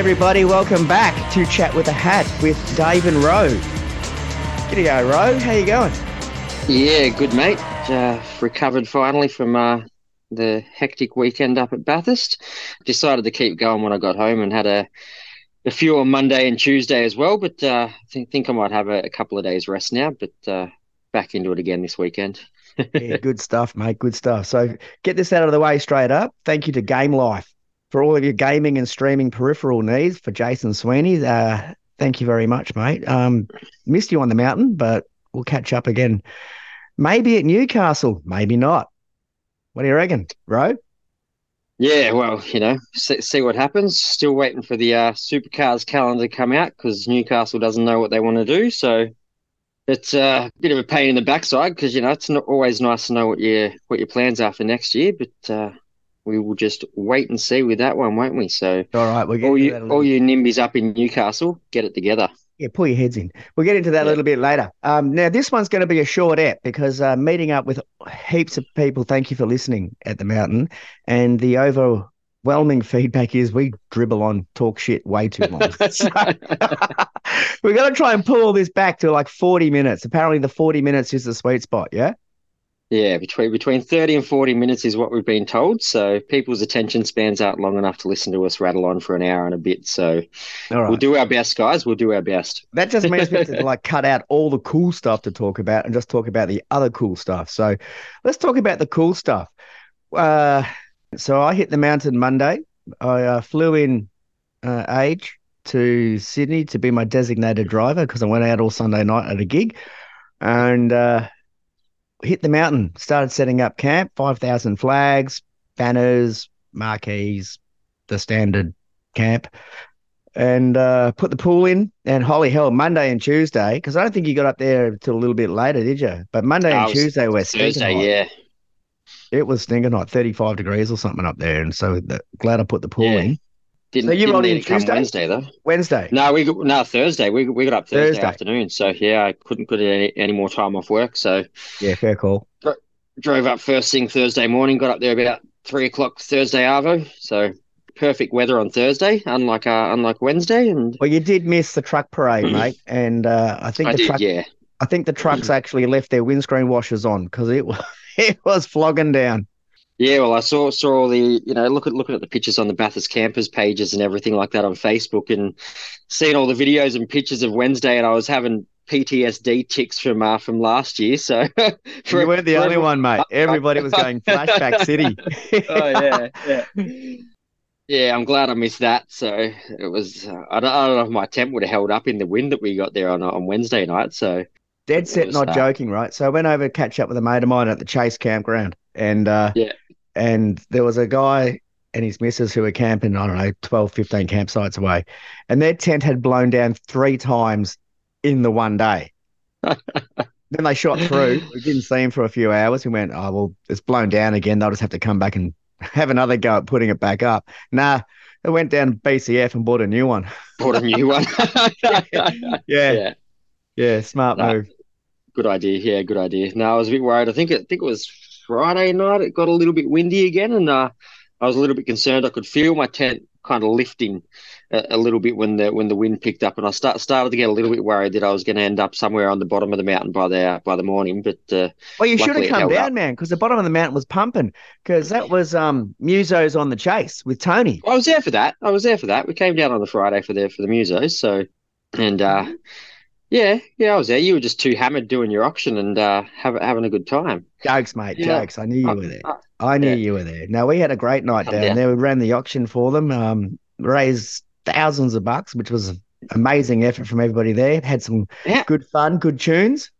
everybody. Welcome back to Chat with a Hat with Dave and Roe. G'day, Roe. How you going? Yeah, good, mate. Uh, recovered finally from uh, the hectic weekend up at Bathurst. Decided to keep going when I got home and had a a few on Monday and Tuesday as well. But uh, I think, think I might have a, a, couple of days rest now. But uh, back into it again this weekend. yeah, good stuff, mate. Good stuff. So get this out of the way straight up. Thank you to Game Life for all of your gaming and streaming peripheral needs for Jason Sweeney. Uh, thank you very much, mate. Um, missed you on the mountain, but we'll catch up again. Maybe at Newcastle, maybe not. What do you reckon, Roe? Yeah, well, you know, see, see, what happens. Still waiting for the uh, supercars calendar to come out because Newcastle doesn't know what they want to do. So it's uh, a bit of a pain in the backside because you know it's not always nice to know what your what your plans are for next year. But uh, we will just wait and see with that one, won't we? So all right, we'll all you all you NIMBYs up in Newcastle, get it together. Yeah, pull your heads in. We'll get into that yeah. a little bit later. Um, now, this one's going to be a short app because uh, meeting up with heaps of people, thank you for listening at the mountain. And the overwhelming feedback is we dribble on, talk shit way too long. so, we're going to try and pull all this back to like 40 minutes. Apparently, the 40 minutes is the sweet spot. Yeah. Yeah, between between thirty and forty minutes is what we've been told. So people's attention spans aren't long enough to listen to us rattle on for an hour and a bit. So we'll do our best, guys. We'll do our best. That just means we have to like cut out all the cool stuff to talk about and just talk about the other cool stuff. So let's talk about the cool stuff. Uh, so I hit the mountain Monday. I uh, flew in uh, age to Sydney to be my designated driver because I went out all Sunday night at a gig, and uh, hit the mountain, started setting up camp, 5,000 flags, banners, marquees, the standard camp, and uh, put the pool in. And holy hell, Monday and Tuesday, because I don't think you got up there until a little bit later, did you? But Monday and Tuesday were Thursday, yeah. It was stinking hot, 35 degrees or something up there. And so the, glad I put the pool yeah. in. Didn't, so you didn't need Tuesday? Wednesday though. Wednesday. No, we no Thursday. We we got up Thursday, Thursday. afternoon. So yeah, I couldn't put any, any more time off work. So yeah, fair call. Drove up first thing Thursday morning. Got up there about three o'clock Thursday arvo. So perfect weather on Thursday, unlike uh, unlike Wednesday. And well, you did miss the truck parade, mate. And uh, I think I the did, truck. Yeah. I think the trucks actually left their windscreen washers on because it was it was flogging down. Yeah, well, I saw saw all the you know look at looking at the pictures on the Bathurst campus pages and everything like that on Facebook, and seeing all the videos and pictures of Wednesday, and I was having PTSD ticks from uh, from last year. So for, you weren't the only one, mate. Everybody was going flashback city. oh yeah, yeah. Yeah, I'm glad I missed that. So it was. Uh, I, don't, I don't know if my tent would have held up in the wind that we got there on on Wednesday night. So dead set, not uh, joking, right? So I went over to catch up with a mate of mine at the Chase campground, and uh, yeah, and there was a guy and his missus who were camping, I don't know, 12, 15 campsites away. And their tent had blown down three times in the one day. then they shot through. We didn't see him for a few hours. We went, oh, well, it's blown down again. They'll just have to come back and have another go at putting it back up. Nah, they went down BCF and bought a new one. Bought a new one. yeah. yeah. yeah. smart no, move. Good idea. Yeah, good idea. No, I was a bit worried. I think it, I think it was Friday night, it got a little bit windy again, and uh, I was a little bit concerned. I could feel my tent kind of lifting a, a, little bit when the when the wind picked up, and I start, started to get a little bit worried that I was going to end up somewhere on the bottom of the mountain by the by the morning. But uh, well, you should have come down, up. man, because the bottom of the mountain was pumping. Because that was um Musos on the chase with Tony. I was there for that. I was there for that. We came down on the Friday for the for the Musos. So, and uh, yeah, yeah, I was there. You were just too hammered doing your auction and uh, have, having a good time. Jokes, mate. Yeah. Jokes. I knew you were there. I knew yeah. you were there. No, we had a great night down there. We ran the auction for them, um, raised thousands of bucks, which was an amazing effort from everybody there. Had some yeah. good fun, good tunes.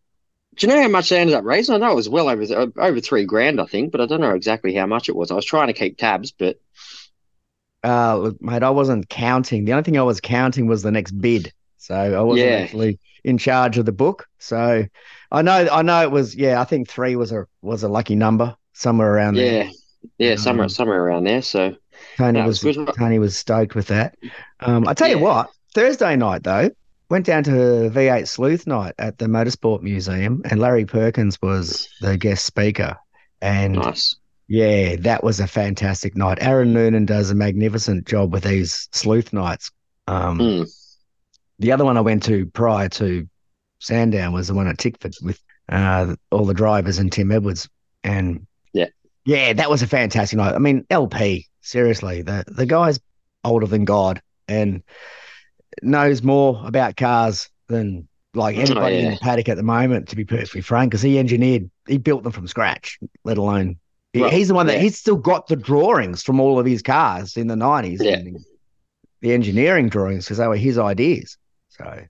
Do you know how much they ended up raising? I know it was well over over three grand, I think, but I don't know exactly how much it was. I was trying to keep tabs, but uh, look, mate, I wasn't counting. The only thing I was counting was the next bid. So I wasn't yeah. actually in charge of the book. So I know I know it was yeah, I think three was a was a lucky number, somewhere around yeah. there. Yeah, yeah, somewhere um, somewhere around there. So Tony was, was Tony was stoked with that. Um, I tell yeah. you what, Thursday night though, went down to V8 Sleuth night at the Motorsport Museum, and Larry Perkins was the guest speaker. And nice. yeah, that was a fantastic night. Aaron Noonan does a magnificent job with these sleuth nights Um, Mm. The other one I went to prior to Sandown was the one at Tickford with uh, all the drivers and Tim Edwards. And Yeah. yeah, that was a fantastic night. I mean, LP, seriously, the the guy's older than God and knows more about cars than like Oh, anybody in the paddock at the moment. To be perfectly frank, because he engineered, he built them from scratch, let alone. he- He's the one that yeah. he's still got the drawings from all of his cars in the nineties. Yeah. The engineering drawings because they were his ideas. So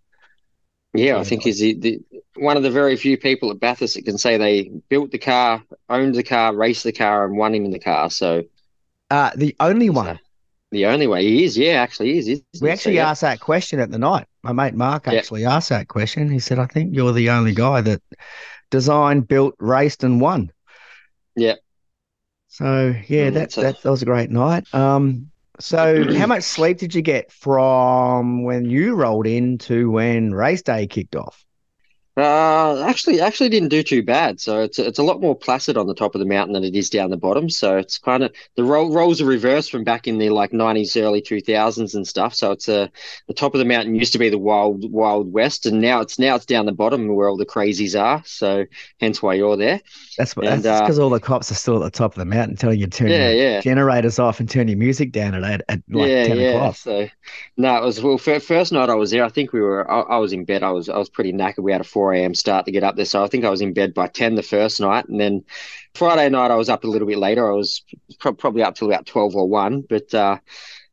Yeah, I think he's the, the one of the very few people at Bathurst that can say they built the car, owned the car, raced the car, and won him in the car. So uh, the only one the only way he is, yeah, actually he is. isn't we actually so, yeah. asked that question at the night. My mate Mark Yeah. actually asked that question. He said, "I think you're the only guy that designed, built, raced, and won." Yeah. So yeah, Mm, that, so- that that was a great night. Um, so how much sleep did you get from when you rolled in to when race day kicked off? Uh, actually, actually didn't do too bad. So it's it's a lot more placid on the top of the mountain than it is down the bottom. So it's kind of the roll, rolls are reversed from back in the like nineties, early two thousands and stuff. So it's a the top of the mountain used to be the wild wild west, and now it's now it's down the bottom where all the crazies are. So hence why you're there. That's And, that's uh, because all the cops are still at the top of the mountain telling you to turn Yeah, your yeah. generators off and turn your music down at at, at like yeah, ten yeah. o'clock. So no, it was well. fir- First night I was there, I think we were. I, I was in bed. I was I was pretty knackered. We had a four a.m. start to get up there, so I think I was in bed by ten the first night, and then Friday night I was up a little bit later. I was pro- probably up till about twelve or one, but uh,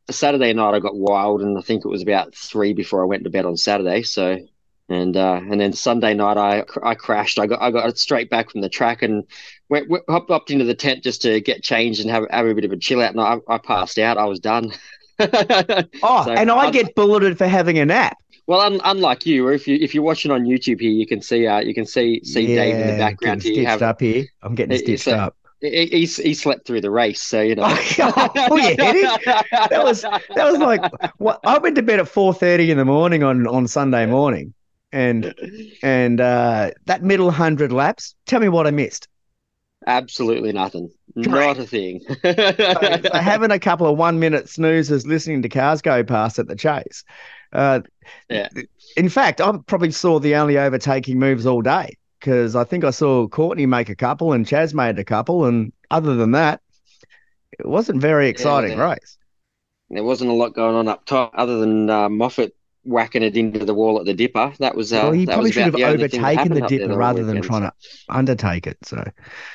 Saturday night I got wild, and I think it was about three before I went to bed on Saturday. So. And uh, and then Sunday night I I crashed. I got I got straight back from the track and went, went hopped, hopped into the tent just to get changed and have have a bit of a chill out. And I, I passed out. I was done. Oh, So, and I un- get bulleted for having a nap. Well, un, unlike you, if you if you're watching on YouTube here, you can see uh you can see see Dave in the background getting here. stitched Have, up here. I'm getting stitched a- up. he, he's he slept through the race, so you know. Oh, you hit him? That was- That was like what I went to bed at four thirty in the morning on on Sunday morning, and and uh, that middle hundred laps. Tell me what I missed. absolutely nothing, Correct. not a thing. So, so having a couple of one minute snoozes, listening to cars go past at the chase. Uh, Yeah. In fact, I probably saw the only overtaking moves all day because I think I saw Courtney make a couple and Chaz made a couple, and other than that, it wasn't very exciting yeah. race. there wasn't a lot going on up top other than uh, Moffat whacking it into the wall at the dipper. That was uh, well, he that probably was should have the only thing that overtaken the happened up there dipper rather than trying to undertake it. So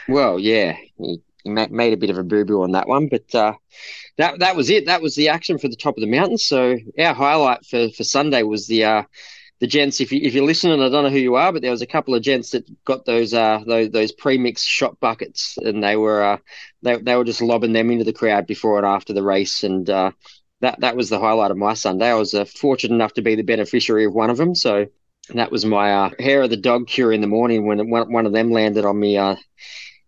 Well, yeah, he, made a bit of a boo boo on that one, but uh, that that was it. That was the action for the top of the mountain. So our highlight for, for Sunday was the uh, the gents. If you if you're listening, I don't know who you are, but there was a couple of gents that got those uh those those pre mixed shot buckets, and they were uh they they were just lobbing them into the crowd before and after the race, and uh, that that was the highlight of my Sunday. I was uh, fortunate enough to be the beneficiary of one of them, so. That was my uh, hair of the dog cure in the morning when one, one of them landed on me uh,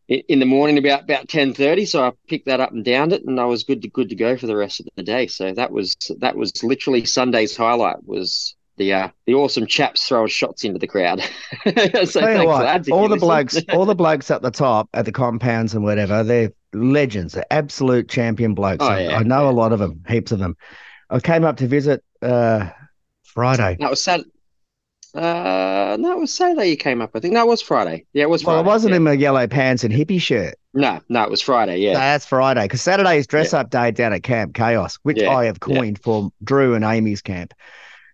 in the morning about about ten thirty. So I picked that up and downed it, and I was good to good to go for the rest of the day. So that was that was literally Sunday's highlight was the uh, the awesome chaps throwing shots into the crowd. so Tell you thanks, what, all the blokes, all the blokes at the top at the compounds and whatever, they're legends, they're absolute champion blokes. Oh, I- yeah, I know yeah. a lot of them, heaps of them. I came up to visit uh, Friday. That was. Uh, no, it was Saturday you came up. I think no, it was Friday. Yeah, it was Well, Friday. I wasn't yeah. in my yellow pants and hippie shirt. No, no, it was Friday. Yeah, That's Friday because Saturday is dress up day down at Camp Chaos, which Yeah, I have yeah. coined for Drew and Amy's camp,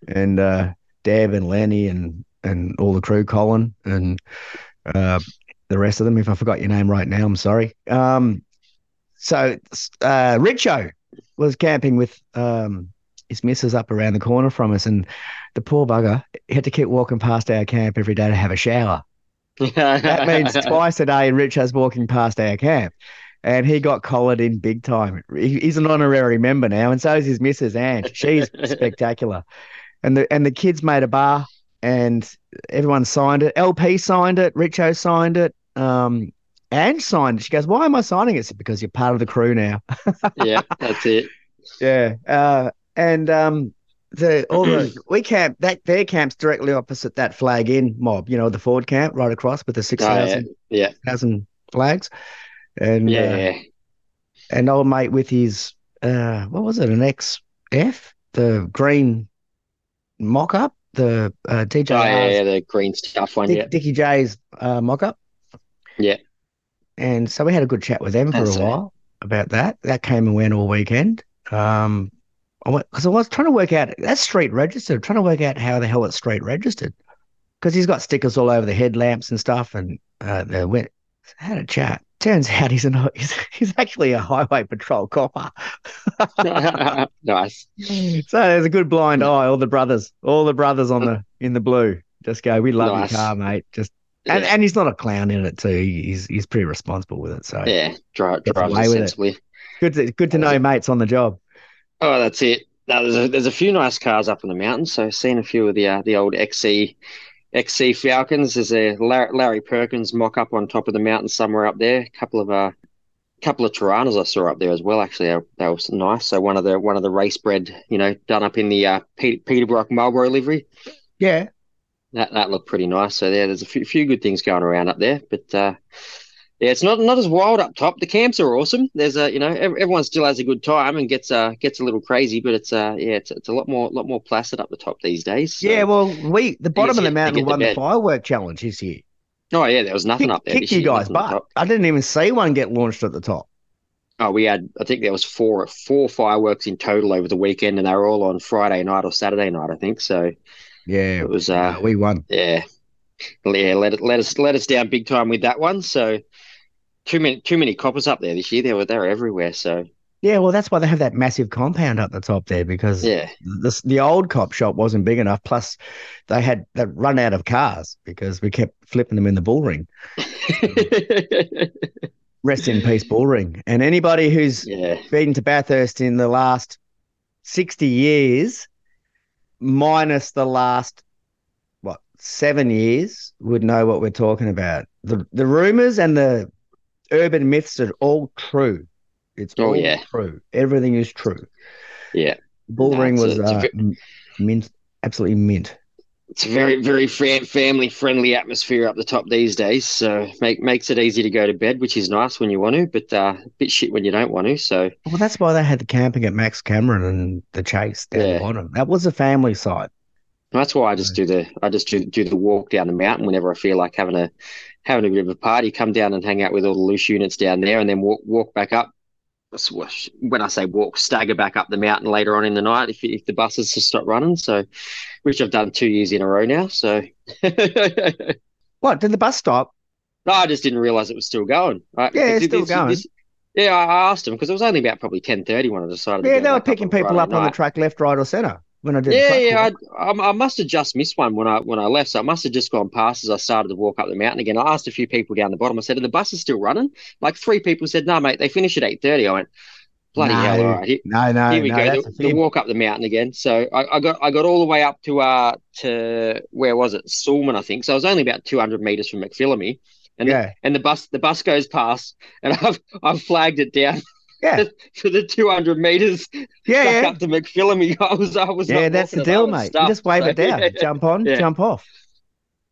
and uh, Deb and Lenny and and all the crew, Colin and uh, the rest of them. If I forgot your name right now, I'm sorry. Um, so uh, Richo was camping with um, his missus up around the corner from us, and the poor bugger had to keep walking past our camp every day to have a shower. That means twice a day Rich has walking past our camp. And he got collared in big time. He's an honorary member now, and so is his missus Ange. She's spectacular. And the and the kids made a bar, and everyone signed it. LP signed it. Richo signed it. Um, Ange signed it. She goes, "Why am I signing it?" I said, because you're part of the crew now. yeah, that's it. Yeah. Uh, and um, the all the we camp that their camp's directly opposite that flag in mob. You know, the Ford camp right across with the six Oh, yeah, thousand yeah, thousand flags. And uh, yeah. and old mate with his uh, what was it, an XF? the green mock up, the uh, DJ Oh, yeah, yeah, the green stuff one. Dick, Yeah. Dickie J's uh, mock up. Yeah. And so we had a good chat with them for That's a it. while about that. That came and went all weekend. Um, I went because I was trying to work out that's street registered. I'm Trying to work out how the hell it's street registered because he's got stickers all over the headlamps and stuff. And uh, they went had a chat. Turns out he's an he's, he's actually a highway patrol copper. nice. So there's a good blind eye. All the brothers, all the brothers on the in the blue, just go. We love Nice. your car, mate. Just and, Yeah. and he's not a clown in it too. He's he's pretty responsible with it. So yeah, drive, Gets drives away with it. good to good to know mates on the job. Oh, that's it. There's a there's a few nice cars up in the mountains. So I've seen a few of the uh, the old XC XC Falcons. There's a Larry, Perkins mock up on top of the mountain somewhere up there. A couple of uh couple of Toranas I saw up there as well. Actually, that, that was nice. So one of the one of the race bred, you know, done up in the uh, Peter, Peterborough Marlboro livery. Yeah, That that looked pretty nice. So yeah, there's a few, few good things going around up there. But uh, yeah, it's not not as wild up top. The camps are awesome. There's a you know everyone still has a good time and gets uh gets a little crazy, but it's uh yeah it's, it's a lot more lot more placid up the top these days. So- yeah. Well, we the bottom of the mountain the won the bed. firework challenge this year. Oh yeah, there was nothing Kick, up there. this you guys, but. I didn't even see one get launched at the top. Oh, we had I think there was four four fireworks in total over the weekend, and they were all on Friday night or Saturday night, I think. So Yeah, it was uh, we won. Yeah, yeah. Let it let us let us down big time with that one. So too many too many coppers up there this year. They were they were everywhere. So Yeah, well, that's why they have that massive compound up the top there because yeah, this the old cop shop wasn't big enough. Plus, they had they run out of cars because we kept flipping them in the bull ring. Rest in peace, bull ring. And anybody who's yeah, been to Bathurst in the last sixty years, minus the last what seven years, would know what we're talking about. The the rumors and the urban myths are all true. It's Oh, all yeah. true. Everything is true. yeah. Bull No, was a uh, mint, absolutely mint. It's a very very fam- family friendly atmosphere up the top these days. So make makes it easy to go to bed, which is nice when you want to, but uh, a bit shit when you don't want to. So Well, that's why they had the camping at Max Cameron and the Chase down Yeah. the bottom. That was a family site. That's why I just do the I just do, do the walk down the mountain whenever I feel like having a having a bit of a party. Come down and hang out with all the loose units down there, and then walk walk back up. When I say walk, stagger back up the mountain later on in the night if if the buses have stopped running. So, which I've done two years in a row now. So, What did the bus stop? No, I just didn't realize it was still going. Right? Yeah, it's still going. yeah, I asked them because it was only about probably ten thirty when I decided. to Yeah, they were picking people Friday up on the track, left, right, or centre. When I did, Yeah, yeah. I, I, must have just missed one when I when I left. So I must have just gone past as I started to walk up the mountain again. I asked a few people down the bottom. I said, "Are the buses still running?" Like three people said, "No, mate, they finish at 8.30. I went, "Bloody No, hell! All right, here, no, no, here we no. go. That's The, the walk up the mountain again. So I, I got I got all the way up to uh to where was it? Sulman, I think. So I was only about 200 meters from McPhillamy, and the, and the bus the bus goes past, and I've I've flagged it down yeah, for the 200 meters yeah, back yeah. up to McPhillamy. I was I was Yeah, that's the walking it, I deal, mate. You just wave So, it down, jump on, Yeah. jump off.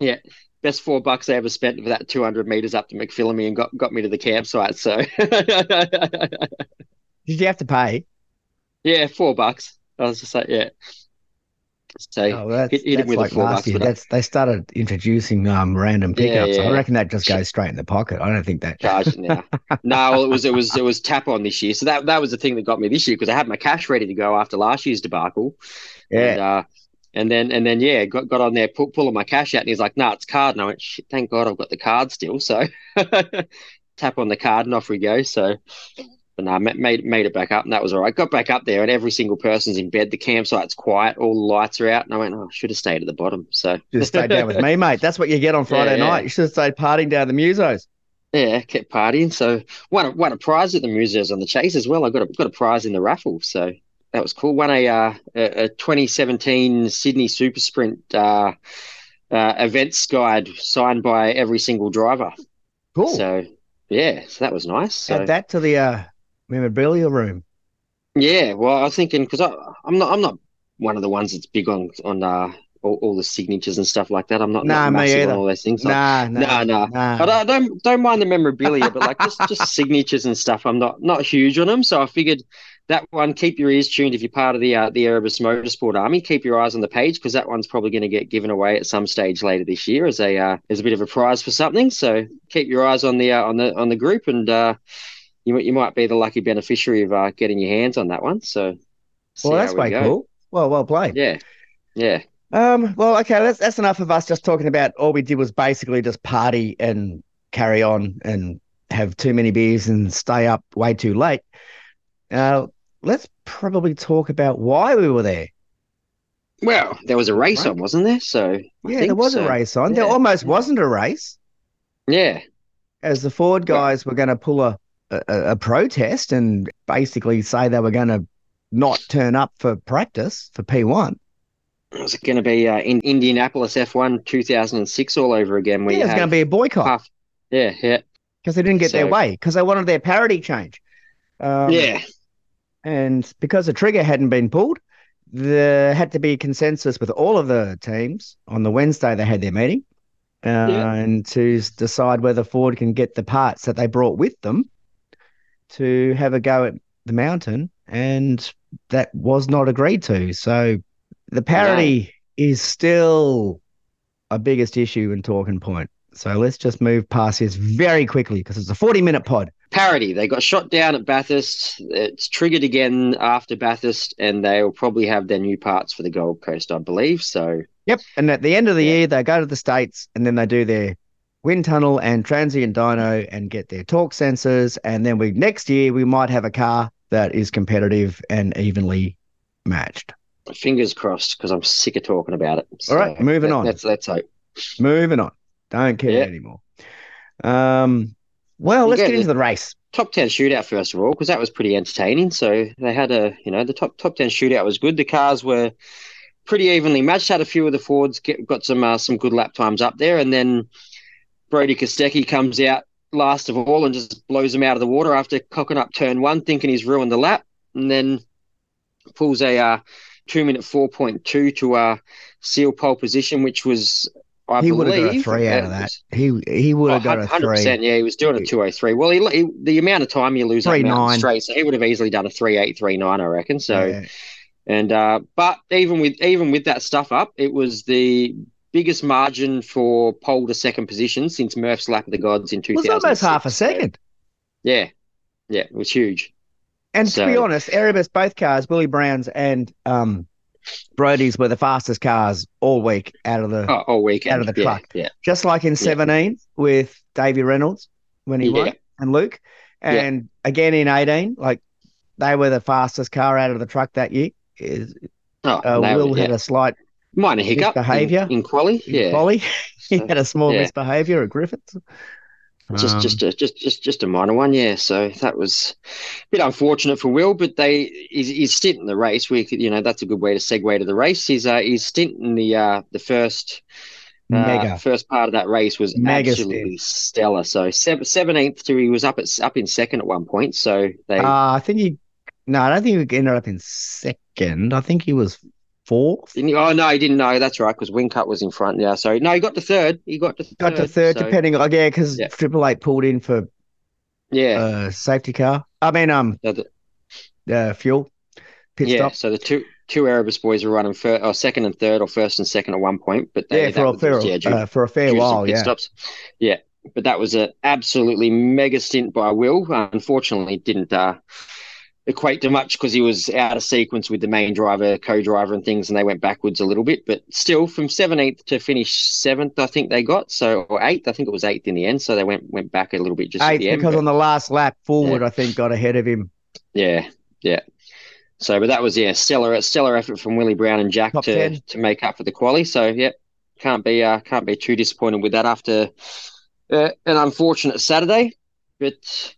Yeah, best four bucks I ever spent for that 200 meters up to McPhillamy and got, got me to the campsite. So, Did you have to pay? yeah, four bucks. I was just like, yeah. So, Oh, that's, hit- hit that's with like last year. That's they started introducing um random Yeah, pickups. I reckon that just goes straight in the pocket. I don't think that. charge now. no, well, it was it was it was tap on this year. So that that was the thing that got me this year because I had my cash ready to go after last year's debacle. Yeah, And, uh, and then and then yeah, got got on there, pull, pulling my cash out, and he's like, "No, nah, it's card." And I went, thank God I've got the card still." So tap on the card, and off we go. So, but no, ma- made made it back up, and that was all right. Got back up there, and every single person's in bed. The campsite's quiet, all the lights are out, and I went, "Oh, I should have stayed at the bottom." So just stay down with me, mate. That's what you get on Friday Yeah, yeah. night. You should have stayed partying down the musos. Yeah, kept partying. So won a, won a prize at the Musos on the chase as well. I got a got a prize in the raffle. So that was cool. Won a uh, a, a 2017 Sydney Super Sprint uh, uh, events guide signed by every single driver. Cool. So yeah, so that was nice. So Add that to the uh, memorabilia room. yeah, well, I was thinking because I'm not I'm not one of the ones that's big on on uh, all, all the signatures and stuff like that. I'm not, Nah, not me either. all those things. Like, Nah, nah, nah, nah. I don't, I don't don't mind the memorabilia, but like just just signatures and stuff. I'm not not huge on them, so I figured that one, keep your ears tuned if you're part of the uh, the Erebus Motorsport Army. Keep your eyes on the page because that one's probably going to get given away at some stage later this year as a uh, as a bit of a prize for something. So keep your eyes on the uh, on the on the group, and uh, you you might be the lucky beneficiary of uh, getting your hands on that one. So, well, that's way cool. Well, well played. Yeah, yeah. Um. Well, okay. That's that's enough of us just talking about. All we did was basically just party and carry on and have too many beers and stay up way too late. Uh, let's probably talk about why we were there. Well, there was a race right. on, wasn't there? So I yeah, there was so. a race on. Yeah. There almost wasn't a race. Yeah, as the Ford guys were going to pull a, a, a protest and basically say they were going to not turn up for practice for P one. Was it going to be uh, in Indianapolis F1 2006 all over again? Where yeah, it's going to be a boycott. Half, yeah, yeah. Because they didn't get so, their way because they wanted their parity change. Um, yeah. And because the trigger hadn't been pulled, there had to be a consensus with all of the teams on the Wednesday they had their meeting. Uh, yeah. And to decide whether Ford can get the parts that they brought with them to have a go at the mountain, and that was not agreed to. So the parity no. is still a biggest issue and talking point. So let's just move past this very quickly because it's a 40 minute pod. Parity. They got shot down at Bathurst. It's triggered again after Bathurst, and they'll probably have their new parts for the Gold Coast, I believe. So, yep. And at the end of the yeah. year, they go to the States and then they do their wind tunnel and transient dyno and get their torque sensors. And then we next year, we might have a car that is competitive and evenly matched. Fingers crossed because I'm sick of talking about it. So All right, moving on. Let's, let's hope. Moving on. Don't care anymore. Um, well, let's get into the race. Top ten shootout first of all, because that was pretty entertaining. So they had a, you know, the top top ten shootout was good. The cars were pretty evenly matched. Had a few of the Fords get, got some uh, some good lap times up there, and then Brodie Kostecki comes out last of all and just blows him out of the water after cocking up turn one, thinking he's ruined the lap, and then pulls a uh, two minute four point two to uh, seal pole position, which was I he would have got a three out of that. He he would have oh, got a 100%, three. Yeah, he was doing a two oh three. Well, he, he, the amount of time you lose three nine straight, so he would have easily done a three eight three nine, I reckon. So, yeah. and uh, but even with even with that stuff up, it was the biggest margin for pole to second position since Murph's lap of the gods in two thousand. Was almost half a second. Yeah, yeah, it was huge. And so, to be honest, Erebus both cars, Willie Brown's and um, Brodie's were the fastest cars all week out of the oh, all week out of the truck. Yeah, yeah. Just like in 17 yeah. with Davy Reynolds when he yeah. won and Luke. And again in 18, like they were the fastest car out of the truck that year. Is oh, uh, Will had a slight minor hiccup behavior in, in quali. Yeah, quali. he had a small misbehavior at Griffins. Just, um, just, a, just, just, just a minor one, yeah. So that was a bit unfortunate for Will, but they his, his stint in the race. We, you know, that's a good way to segue to the race. His, uh, his stint in the uh, the first uh, first part of that race was Mega absolutely stellar. So seventeenth to he was up at up in second at one point. So they, uh, I think he, no, I don't think he ended up in second. I think he was fourth. Oh no, he didn't know. That's right, because Whincup was in front. Yeah, so no, he got to third. He got to third, got to third, so. depending on yeah, because yeah. Triple Eight pulled in for yeah uh, safety car. I mean, um, so the, uh, fuel pit yeah, stop. So the two two Erebus boys were running for or second and third, or first and second at one point. But they, yeah, for a fair yeah, due, uh, for a fair while, yeah. Stops. Yeah, but that was an absolutely mega stint by Will. Unfortunately, didn't uh, equate to much because he was out of sequence with the main driver, co-driver, and things, and they went backwards a little bit. But still, from seventeenth to finish seventh, I think they got so or eighth. I think it was eighth in the end, so they went went back a little bit just eighth because but, on the last lap forward, yeah. I think got ahead of him. Yeah, yeah. So, but that was yeah, stellar stellar effort from Willie Brown and Jack Top to 10. to make up for the quali. So, yeah, can't be uh, can't be too disappointed with that after uh, an unfortunate Saturday. But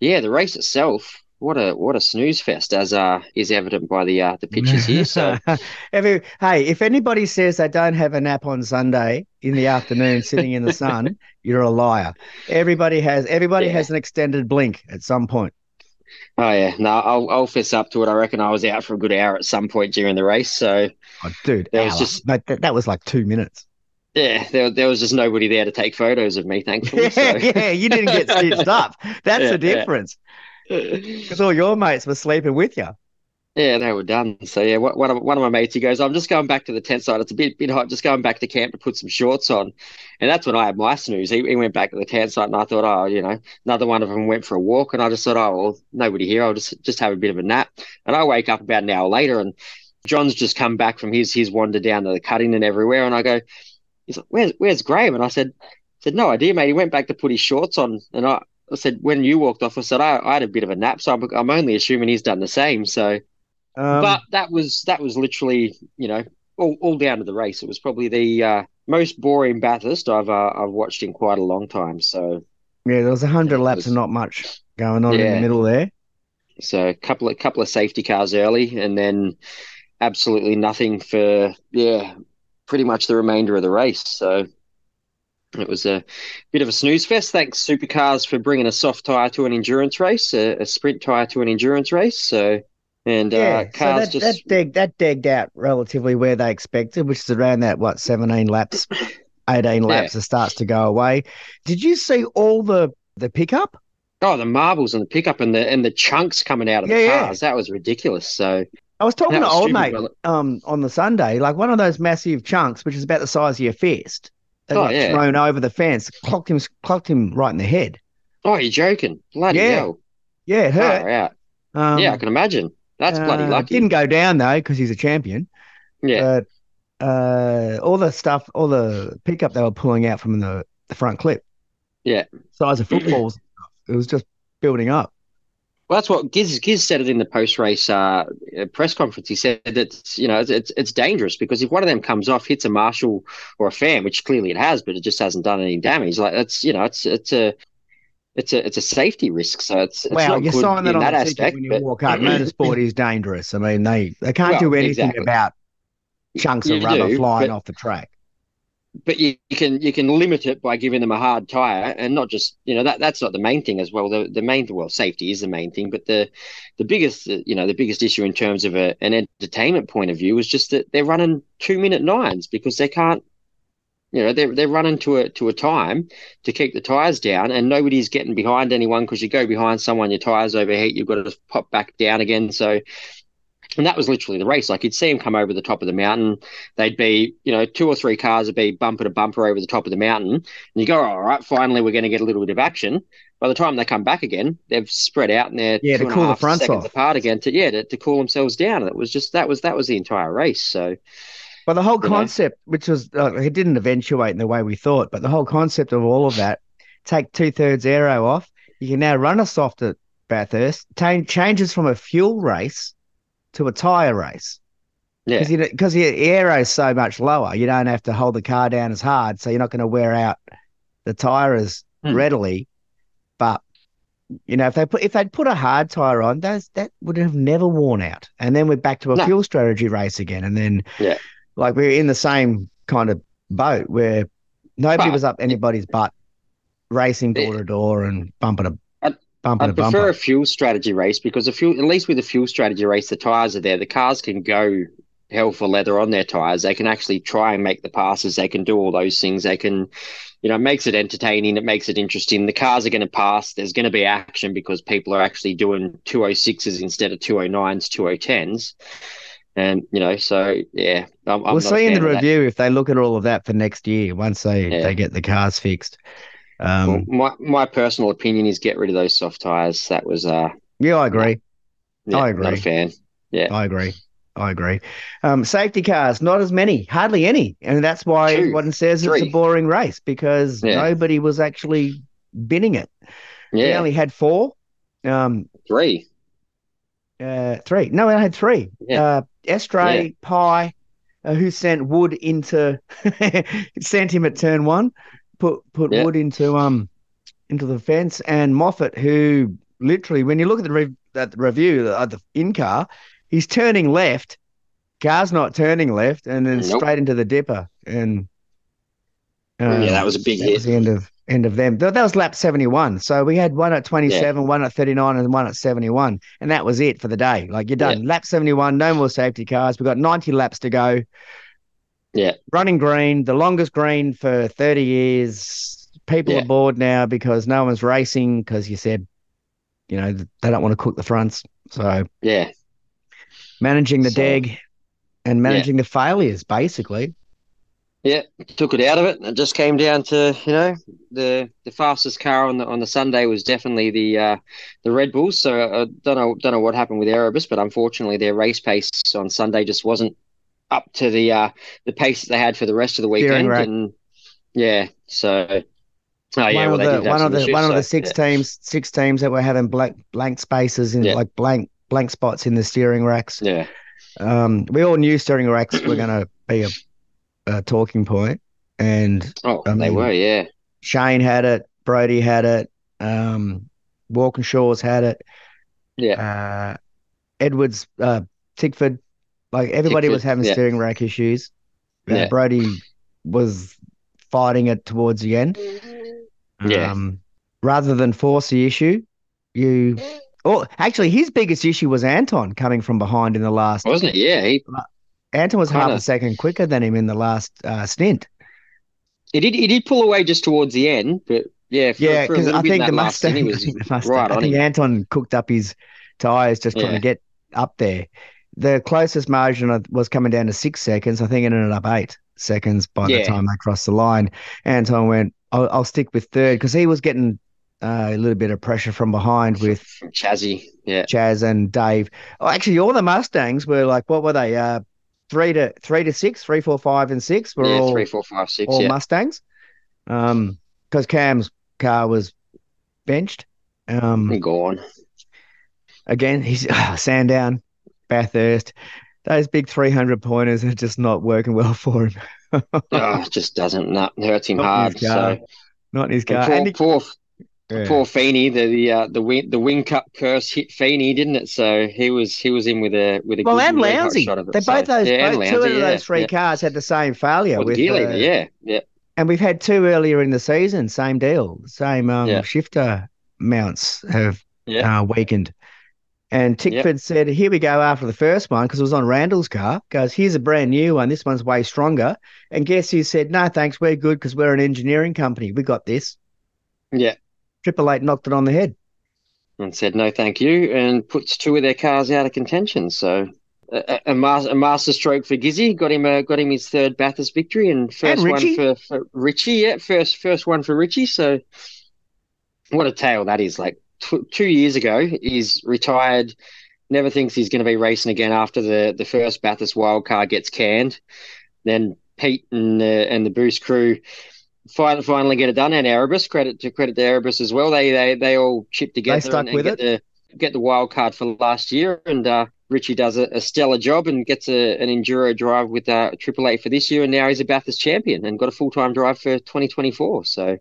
yeah, the race itself what a what a snooze fest, as uh, is evident by the uh, the pictures here. So, Every, hey, if anybody says they don't have a nap on Sunday in the afternoon, sitting in the sun, you're a liar. Everybody has everybody yeah. has an extended blink at some point. Oh yeah, no, I'll I'll fess up to it. I reckon I was out for a good hour at some point during the race. So, oh, dude, hour. was just that, that was like two minutes. Yeah, there, there was just nobody there to take photos of me, thankfully. Yeah, so. yeah, you didn't get stitched up. That's yeah, the difference. Because all your mates were sleeping with you. Yeah, they were done. So yeah, one of one of my mates, he goes, "I'm just going back to the tent site. It's a bit bit hot. Just going back to camp to put some shorts on." And that's when I had my snooze. He, he went back to the tent site, and I thought, oh, you know, another one of them went for a walk, and I just thought, oh, well, nobody here. I'll just just have a bit of a nap. And I wake up about an hour later, and John's just come back from his his wander down to the cutting and everywhere, and I go, he's like, "Where's where's Graham?" And I said, "said No idea, mate. He went back to put his shorts on, and I." I said, when you walked off, I said, I, I had a bit of a nap, so I'm, I'm only assuming he's done the same. So, um, but that was that was literally, you know, all, all down to the race. It was probably the uh, most boring Bathurst I've uh, I've watched in quite a long time. So yeah, there was a hundred laps was, and not much going on yeah. in the middle there. So a couple of couple of safety cars early, and then absolutely nothing for yeah, pretty much the remainder of the race. So it was a bit of a snooze fest. Thanks Supercars for bringing a soft tyre to an endurance race, a, a sprint tyre to an endurance race. So and uh, yeah, uh, cars so that, just that digged that digged out relatively where they expected, which is around that what seventeen laps, eighteen laps. Yeah. It starts to go away. Did you see all the the pickup? Oh, the marbles and the pickup and the and the chunks coming out of yeah, the cars. Yeah. That was ridiculous. So I was talking to old mate um on the Sunday, like one of those massive chunks, which is about the size of your fist, that oh, got yeah. thrown over the fence, clocked him clocked him right in the head. Oh, you're joking? Bloody yeah. hell! Yeah, it hurt. Oh, um, yeah, I can imagine. That's bloody uh, lucky. Didn't go down though because he's a champion. Yeah. But uh, all the stuff, all the pickup they were pulling out from the, the front clip. Yeah. Size of footballs. it was just building up. Well, that's what Giz, Giz said it in the post race uh, press conference. He said that you know it's it's dangerous because if one of them comes off, hits a marshal or a fan, which clearly it has, but it just hasn't done any damage. Like it's you know it's it's a it's a it's a safety risk. So it's, it's well, you sign that on that aspect when you but... walk out. Motorsport is dangerous. I mean, they they can't well, do anything exactly. about chunks you of rubber do, flying but, off the track. But you, you, can you can limit it by giving them a hard tire, and not just you know that that's not the main thing as well. The the main well safety is the main thing, but the the biggest uh, you know the biggest issue in terms of a, an entertainment point of view is just that they're running two minute nines because they can't you know, they're they're running to a to a time to keep the tires down, and nobody's getting behind anyone because you go behind someone, your tires overheat, you've got to pop back down again. So, and that was literally the race. Like you'd see them come over the top of the mountain, they'd be, you know, two or three cars would be bumper to bumper over the top of the mountain, and you go, all right, finally we're going to get a little bit of action. By the time they come back again, they've spread out and they're yeah to cool the front seconds off. apart again to yeah to, to cool themselves down. And it was just that was that was the entire race. So. But the whole concept, know? which was uh, it didn't eventuate in the way we thought, but the whole concept of all of that, take two thirds aero off, you can now run a softer Bathurst. T- changes from a fuel race to a tire race. Yeah, because your aero is so much lower, you don't have to hold the car down as hard, so you're not going to wear out the tire as hmm. readily. But you know, if they put if they'd put a hard tire on, those that would have never worn out. And then we're back to a no. fuel strategy race again. And then yeah like we are in the same kind of boat where nobody but, was up anybody's butt racing door to door and bumping bumper I prefer a fuel strategy race because a fuel, at least with a fuel strategy race, the tires are there. The cars can go hell for leather on their tires. They can actually try and make the passes. They can do all those things. They can, you know, it makes it entertaining. It makes it interesting. The cars are going to pass. There's going to be action because people are actually doing 206s instead of 209s, 210s. And you know, so yeah, I'm, we'll see in the review if they look at all of that for next year once they yeah. they get the cars fixed. Um, well, my my personal opinion is get rid of those soft tires. That was uh yeah, I agree. Yeah, I agree. Not a fan. Yeah, I agree. I agree. Um, safety cars, not as many, hardly any, and that's why Two, everyone says three. it's a boring race because yeah. nobody was actually binning it. Yeah, we only had four. Um, three. Uh, three. No, I had three. Yeah. Uh, Estray, yeah. Pye, uh, who sent Wood into sent him at turn one, put put yeah. Wood into um into the fence, and Moffat, who literally, when you look at the, re- at the review of the in car, he's turning left, car's not turning left, and then nope. straight into the dipper, and uh, yeah, that was a big hit. Was the end of end of them. That was lap 71. So we had one at 27, yeah. one at 39, and one at 71. And that was it for the day. Like you're done. Yeah. Lap 71, no more safety cars. We've got 90 laps to go. Yeah. Running green, the longest green for 30 years. People yeah. are bored now because no one's racing because you said you know they don't want to cook the fronts. So yeah, managing the So- deg and managing the failures, basically. yeah, took it out of it. It just came down to you know the the fastest car on the on the Sunday was definitely the uh, the Red Bulls. So I don't know don't know what happened with Erebus, but unfortunately their race pace on Sunday just wasn't up to the uh, the pace that they had for the rest of the weekend. rack. And yeah, so. Oh yeah, one well of the one of the issues, one of the six yeah. teams six teams that were having blank blank spaces in Yeah. like blank blank spots in the steering racks. Yeah, Um, we all knew steering racks were going to be a, a talking point, and oh, I they were, yeah, Shane had it, Brodie had it, um, Walkinshaws had it, yeah, uh, Edwards, uh, Tickford, like everybody was having yeah. steering rack issues. Uh, Yeah. Brodie was fighting it towards the end. Yeah. Um, rather than force the issue, you. Oh, actually, his biggest issue was Anton coming from behind in the last. wasn't it? Yeah, he, Anton was half Kinda. a second quicker than him in the last uh, stint. he did. He did pull away just towards the end, but yeah, for, yeah, because I think the Mustang, he I was think the Mustang, right I on think him. Anton cooked up his tires just trying to get up there. The closest margin was coming down to six seconds. I think it ended up eight seconds by the time they crossed the line. Anton went, "I'll, I'll stick with third because he was getting uh, a little bit of pressure from behind with from Chazzy. Yeah, Chaz and Dave. Oh, actually, all the Mustangs were like, what were they? Uh, three to three to six, three, four, five, and six were yeah, all three, four, five, six. all yeah, Mustangs. Um, because Cam's car was benched. Um, gone. again, he's oh, Sandown, Bathurst. Those big 300 pointers are just not working well for him. oh, it just doesn't. No, hurts him Not hard. So Not in his car. poor, And poor, yeah. poor Feeney. The the uh, the wing the Whincup curse hit Feeney, didn't it? So he was he was in with a with a well, good and red hot Lowsy. shot of it. They So, both those, yeah, both, two of yeah, those three cars had the same failure Well, with gear uh, yeah, yeah, And we've had two earlier in the season, same deal, same um, shifter mounts have uh, weakened. And Yep. Tickford said, "Here we go after the first one because it was on Randle's car. Goes, here's a brand new one. This one's way stronger." And guess who said, "No, thanks, we're good because we're an engineering company. We got this." yeah. Triple Eight knocked it on the head. and said no thank you and puts two of their cars out of contention so a, a, a, a master stroke for Gizzy got him a, got him his third Bathurst victory and first one for, for Richie yeah first first one for Richie so what a tale that is like tw- two years ago he's retired never thinks he's going to be racing again after the the first Bathurst wildcard gets canned then Pete and uh, and the Boost crew finally, finally get it done. And Erebus, credit to credit to Erebus as well. They they they all chip together They stuck and, and with get the get the wild card for last year. And uh, Richie does a, a stellar job and gets a, an enduro drive with uh, Triple Eight for this year. And now he's a Bathurst champion and got a full time drive for 2024. So,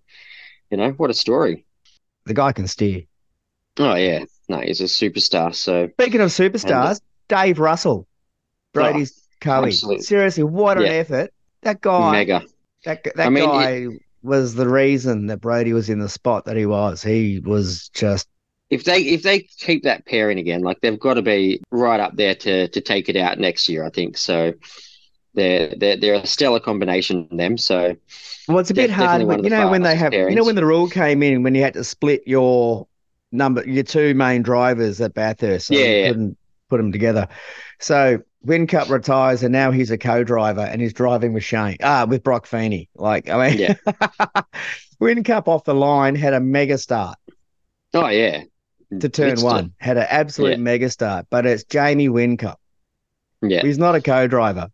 you know, what a story. The guy can steer. Oh yeah, no, he's a superstar. So Speaking of superstars, uh, Dave Russell, Brodie's oh, Cowie. absolutely. Seriously, what an Yeah. effort! That guy, mega. that that I mean, guy was the reason that Brady was in the spot that he was. He was just If they if they keep that pairing again, like they've got to be right up there to to take it out next year. I think so. They're they're they're a stellar combination. Them so Well, it's a bit hard, when, you know, when they have, you know, when the rule came in, when you had to split your number, your two main drivers at Bathurst, so Yeah, you couldn't put them together. So Whincup retires, and now he's a co-driver, and he's driving with Shane, ah, with Broc Feeney. Like, I mean, Yeah. Whincup off the line had a mega start oh yeah, to turn Blitzed it. one, had an absolute Yeah. mega start, but it's Jamie Whincup. Yeah, He's not a co-driver.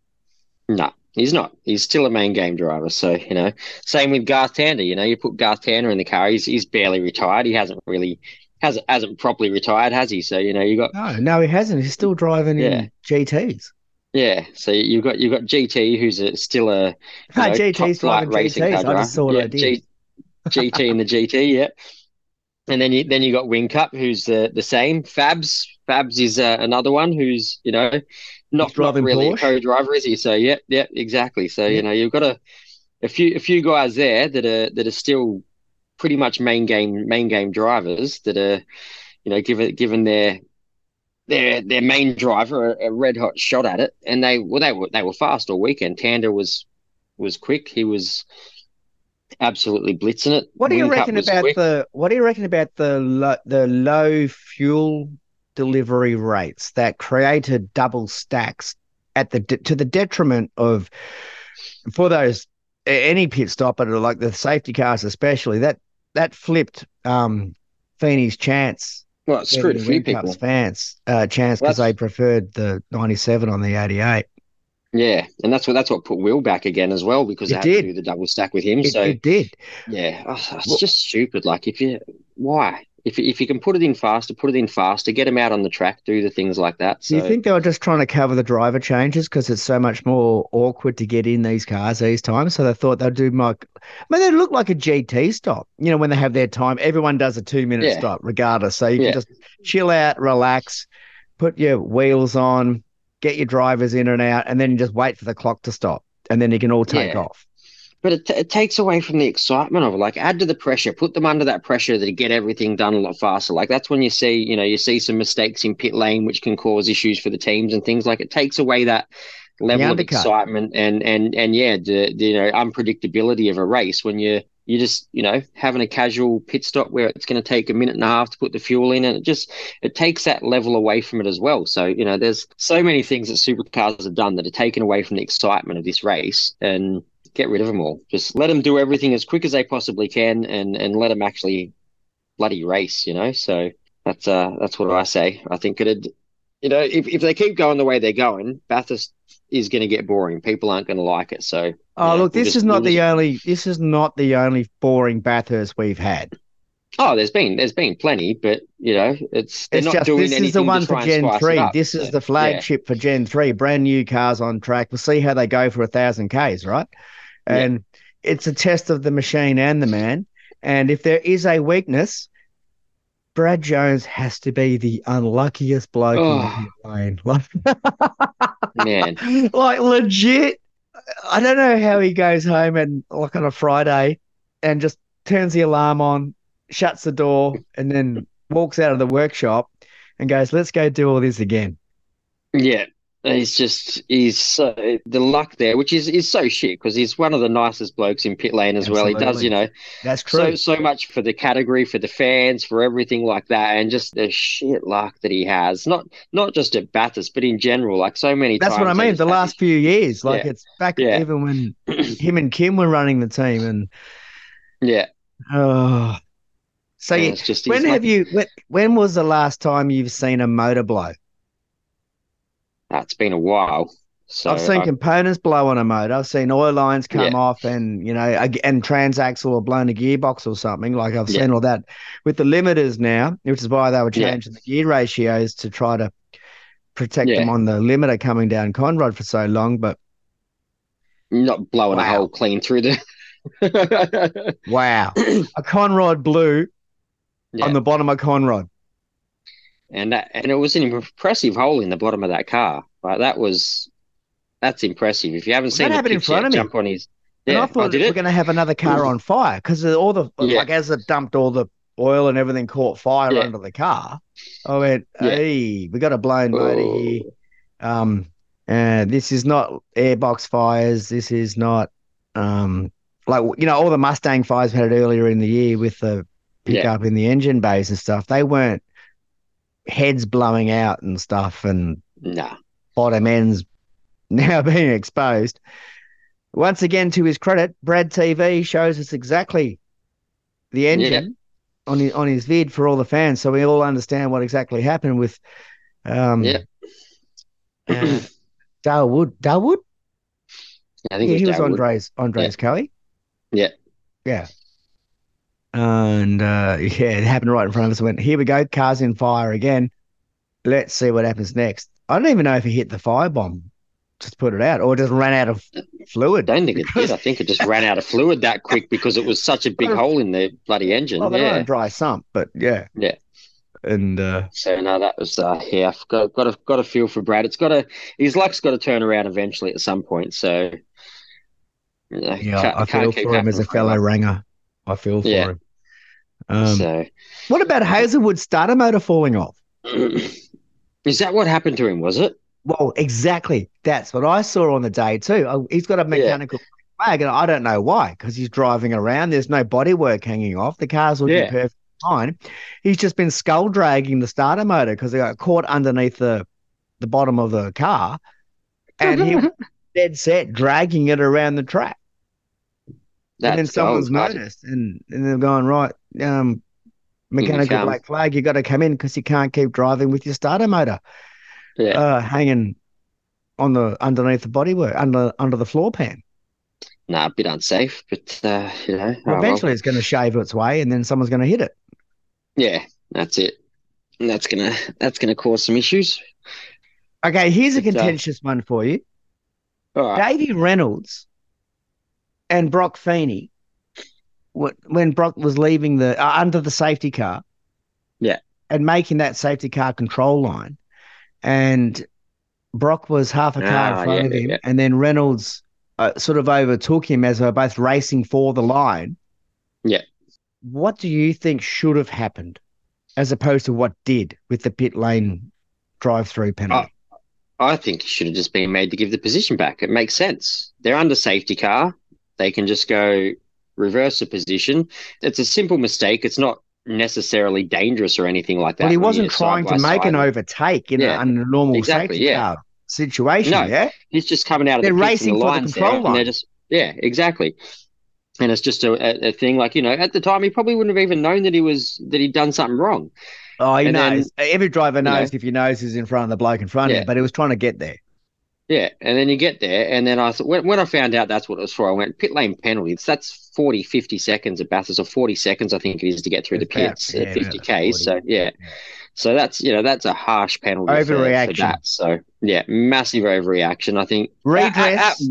no, he's not. He's still a main game driver. So you know, same with Garth Tander. You know, you put Garth Tander in the car. He's he's barely retired. He hasn't really hasn't hasn't properly retired, has he? So you know, you got No, no, he hasn't. He's still driving Yeah. in GTs. yeah. So you've got you've got GT, who's a, still a know, GT's top flight driving racing GTs. car I just saw yeah, G, GT and the GT, yeah. And then you then you got Whincup, who's the the same. Fabs Fabs is uh, another one who's you know not, not really Porsche. a co-driver, is he? So yeah, yeah, exactly. So Yeah. you know you've got a a few a few guys there that are that are still pretty much main game main game drivers that are you know given given their their their main driver a, a red hot shot at it, and they well they were they were fast all weekend. Tander was was quick. He was absolutely blitzing it. What do you Wing reckon about quick. the what do you reckon about the lo- the low fuel delivery rates that created double stacks at the de- to the detriment of for those any pit stop but like the safety cars especially that that flipped um Feeney's chance Well, it screwed a few people. Fans uh chance because Well, they preferred the 97 on the 88 Yeah, and that's what that's what put Will back again as well because It they had did. to do the double stack with him. it, so it did yeah, oh, it's Well- just stupid. Like if you why if you, if you can put it in faster, put it in faster, get them out on the track, do the things like that. Do So you think they were just trying to cover the driver changes because it's so much more awkward to get in these cars these times? So they thought they'd do my. I mean, they look like a GT stop. You know, when they have their time, everyone does a two minute Yeah. stop, regardless. So you Yeah. can just chill out, relax, put your wheels on, get your drivers in and out, and then just wait for the clock to stop, and then you can all take Yeah. off. But it, it takes away from the excitement of it. Like, add to the pressure, put them under that pressure to get everything done a lot faster. Like, that's when you see, you know, you see some mistakes in pit lane, which can cause issues for the teams and things. Like, it takes away that level of excitement and and and yeah, the, the you know unpredictability of a race when you you just you know having a casual pit stop where it's going to take a minute and a half to put the fuel in, and it just it takes that level away from it as well. So you know, there's so many things that supercars have done that are taken away from the excitement of this race and get rid of them all. Just let them do everything as quick as they possibly can, and and let them actually bloody race. You know, so that's uh that's what I say. I think it'd you know if if they keep going the way they're going, Bathurst is going to get boring. People aren't going to like it. So Oh, Yeah, look, this just- is not we'll the just- only. This is not the only boring Bathurst we've had. oh, there's been there's been plenty, but you know it's they're It's not just doing this anything is the one for Gen three. This is the flagship for Gen three. Brand new cars on track. We'll see how they go for a thousand k's, right? Yeah. And it's a test of the machine and the man. And if there is a weakness, Brad Jones has to be the unluckiest bloke in the Oh. lane. Like, Man, like legit. I don't know how he goes home and like on a Friday and just turns the alarm on, shuts the door, and then walks out of the workshop and goes, "Let's go do all this again." yeah. He's just he's so the luck there, which is is so shit because he's one of the nicest blokes in pit lane as well. He does, you know, That's true. so so much for the category, for the fans, for everything like that, and just the shit luck that he has. Not not just at Bathurst, but in general. Like so many That's what I mean. The last few years, like Yeah. it's back Yeah. even when him and Kim were running the team, and yeah. oh, so and you, it's just when have like, you? When, when was the last time you've seen a motor blow? That's been a while. So I've seen I- components blow on a motor. I've seen oil lines come Yeah. off, and you know, and transaxle or blown a gearbox or something. Like I've Yeah. seen all that with the limiters now, which is why they were Yeah. changing the gear ratios to try to protect them on the limiter coming down Conrod for so long. But not blowing a hole clean through the. wow, a Conrod blew Yeah. on the bottom of Conrod. And that, and it was an impressive hole in the bottom of that car. Like that was, that's impressive. If you haven't That seen the happened in front of me. jump on his. And Yeah, I thought did we we're going to have another car on fire because all the Yeah. like as it dumped all the oil and everything caught fire Yeah. under the car. I went, Yeah. hey, we got a blown motor Oh. here. Um, and this is not airbox fires. This is not um like you know all the Mustang fires we had earlier in the year with the Yeah. pickup in the engine bays and stuff. They weren't heads blowing out and stuff and Nah. bottom ends now being exposed. Once again, to his credit, Brad TV shows us exactly the engine on his on his vid for all the fans, so we all understand what exactly happened with um Yeah. uh, Darwood. Darwood? I think Yeah, he was. Andres Andres Kelly. Yeah. Yeah. And uh, yeah, it happened right in front of us. I went, here we go, car's in fire again. Let's see what happens next. I don't even know if he hit the firebomb, just put it out, or just ran out of fluid. I don't think it did. I think it just ran out of fluid that quick because it was such a big hole in the bloody engine. On yeah. dry sump, but yeah. Yeah. And uh, So no, that was uh, yeah. I've got got a got a feel for Brad. It's got a his luck's got to turn around eventually at some point. So you know, yeah, I feel for him as a fellow ranger. I feel for Yeah. him. Um, forever. what about Hazelwood's starter motor falling off? is that what happened to him? Was it? Well, exactly. That's what I saw on the day too. Oh, he's got a mechanical flag, and I don't know why, because he's driving around. There's no bodywork hanging off. The car's looking Yeah. perfect fine. He's just been skull dragging the starter motor because they got caught underneath the the bottom of the car, and he dead set dragging it around the track. And then someone's noticed, and, and they're going right. Um, mechanical black flag, you got to come in because you can't keep driving with your starter motor Yeah. uh, hanging on the underneath the bodywork under under the floor pan. Nah, a bit unsafe, but uh, you know, oh, well. Eventually, it's going to shave its way, and then someone's going to hit it. yeah, that's it. And that's gonna that's gonna cause some issues. Okay, here's a uh, contentious one for you. All right. Davey Reynolds and Broc Feeney, when Broc was leaving the uh, under the safety car, Yeah. and making that safety car control line, and Broc was half a car Ah, in front yeah, of him, yeah. and then Reynolds uh, sort of overtook him as they were both racing for the line. Yeah. What do you think should have happened, as opposed to what did with the pit lane drive-through penalty? I think it should have just been made to give the position back. It makes sense. They're under safety car. They can just go reverse the position. It's a simple mistake. It's not necessarily dangerous or anything like that. Well, he wasn't trying to make an overtake in Yeah, a, under a normal exactly, safety yeah. car situation. No. Yeah, He's just coming out of They're the racing the for the control there, and line. they're just yeah, exactly. And it's just a, a, a thing like you know, at the time he probably wouldn't have even known that he was that he'd done something wrong. oh, he And then, knows. Every driver know- knows if he knows he's in front of the bloke in front of him, but he was trying to get there. Yeah, and then you get there, and then I thought when, when I found out that's what it was for, I went pit lane penalty. That's 40, 50 seconds at Bathurst, or 40 seconds, I think it is to get through It's the pits at uh, 50 about k. So yeah. yeah. so that's you know that's a harsh penalty for- for, Overreaction. that. So yeah, massive overreaction. I think At, at, Redress.